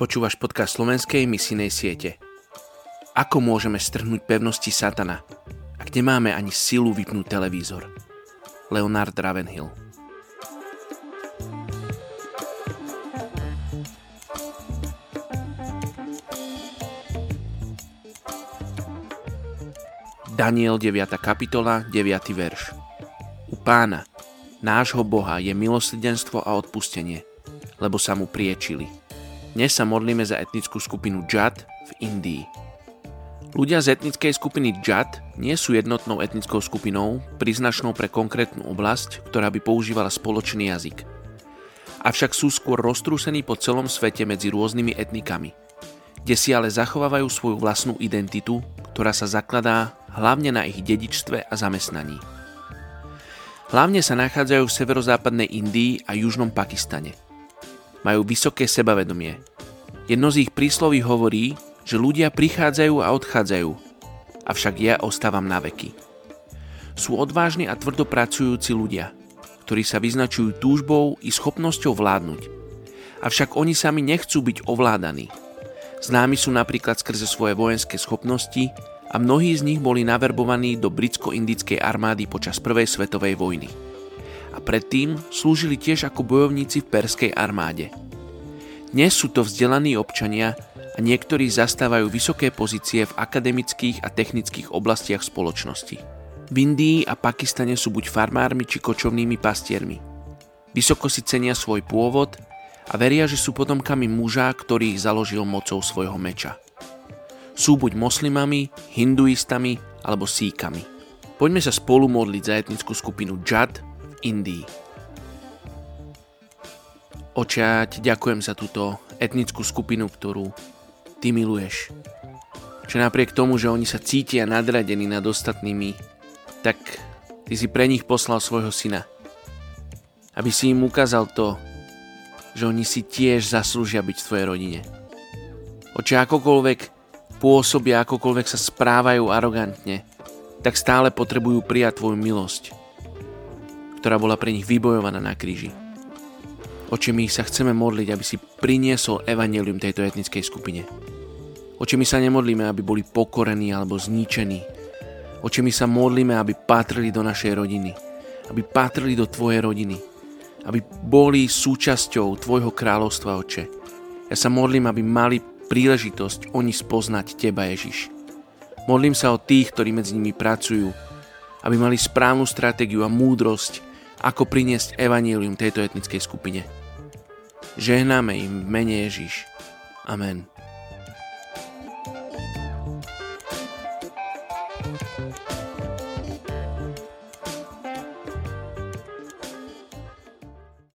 Počúvaš podcast slovenskej misijnej siete. Ako môžeme strhnúť pevnosti satana, ak nemáme ani silu vypnúť televízor? Leonard Ravenhill Daniel 9. kapitola 9. verš U pána, nášho Boha, je milosrdenstvo a odpustenie, lebo sa mu priečili. Dnes sa modlíme za etnickú skupinu Džad v Indii. Ľudia z etnickej skupiny Džad nie sú jednotnou etnickou skupinou, príznačnou pre konkrétnu oblasť, ktorá by používala spoločný jazyk. Avšak sú skôr roztrúsení po celom svete medzi rôznymi etnikami, kde si ale zachovávajú svoju vlastnú identitu, ktorá sa zakladá hlavne na ich dedičstve a zamestnaní. Hlavne sa nachádzajú v severozápadnej Indii a južnom Pakistane – majú vysoké sebavedomie. Jedno z ich prísloví hovorí, že ľudia prichádzajú a odchádzajú, avšak ja ostávam na veky. Sú odvážni a tvrdo pracujúci ľudia, ktorí sa vyznačujú túžbou i schopnosťou vládnuť. Avšak oni sami nechcú byť ovládaní. Známi sú napríklad skrze svoje vojenské schopnosti a mnohí z nich boli naverbovaní do britsko-indickej armády počas Prvej svetovej vojny a predtým slúžili tiež ako bojovníci v perskej armáde. Dnes sú to vzdelaní občania a niektorí zastávajú vysoké pozície v akademických a technických oblastiach spoločnosti. V Indii a Pakistane sú buď farmármi či kočovnými pastiermi. Vysoko si cenia svoj pôvod a veria, že sú potomkami muža, ktorý ich založil mocou svojho meča. Sú buď moslimami, hinduistami alebo síkami. Poďme sa spolu modliť za etnickú skupinu Džad Indii. Ti ďakujem za túto etnickú skupinu, ktorú ty miluješ. Že napriek tomu, že oni sa cítia nadradení nad ostatnými, tak ty si pre nich poslal svojho syna. Aby si im ukázal to, že oni si tiež zaslúžia byť v tvojej rodine. Oče, akokoľvek pôsobia, akokoľvek sa správajú arogantne, tak stále potrebujú prijať tvoju milosť ktorá bola pre nich vybojovaná na kríži. Oče, my sa chceme modliť, aby si priniesol evanelium tejto etnickej skupine. Oče, my sa nemodlíme, aby boli pokorení alebo zničení. Oče, my sa modlíme, aby patrili do našej rodiny. Aby patrili do tvojej rodiny. Aby boli súčasťou tvojho kráľovstva, oče. Ja sa modlím, aby mali príležitosť oni spoznať teba, Ježiš. Modlím sa o tých, ktorí medzi nimi pracujú, aby mali správnu stratégiu a múdrosť, ako priniesť evanílium tejto etnickej skupine. Žehnáme im v mene Ježiš. Amen.